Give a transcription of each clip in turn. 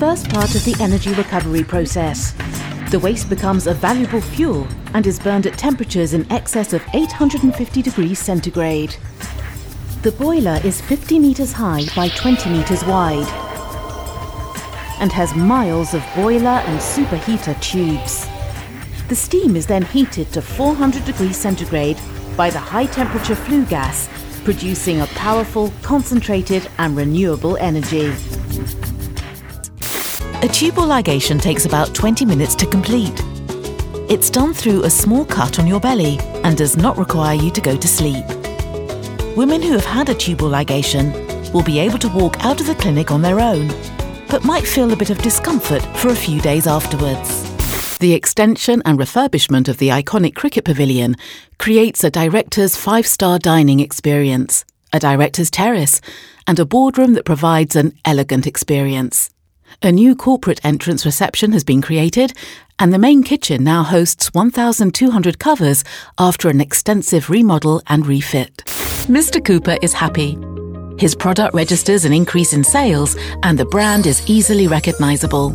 first part of the energy recovery process. The waste becomes a valuable fuel and is burned at temperatures in excess of 850 degrees centigrade. The boiler is 50 metres high by 20 metres wide and has miles of boiler and superheater tubes. The steam is then heated to 400 degrees centigrade by the high temperature flue gas, producing a powerful, concentrated, and renewable energy. A tubal ligation takes about 20 minutes to complete. It's done through a small cut on your belly and does not require you to go to sleep. Women who have had a tubal ligation will be able to walk out of the clinic on their own, but might feel a bit of discomfort for a few days afterwards. The extension and refurbishment of the iconic cricket pavilion creates a director's five star dining experience, a director's terrace, and a boardroom that provides an elegant experience. A new corporate entrance reception has been created, and the main kitchen now hosts 1,200 covers after an extensive remodel and refit. Mr. Cooper is happy. His product registers an increase in sales, and the brand is easily recognizable.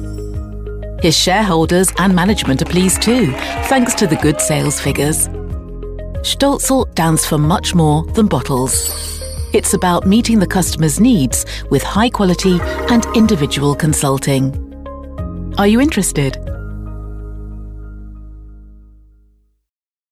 His shareholders and management are pleased too, thanks to the good sales figures. Stölzle stands for much more than bottles. It's about meeting the customer's needs with high quality and individual consulting. Are you interested?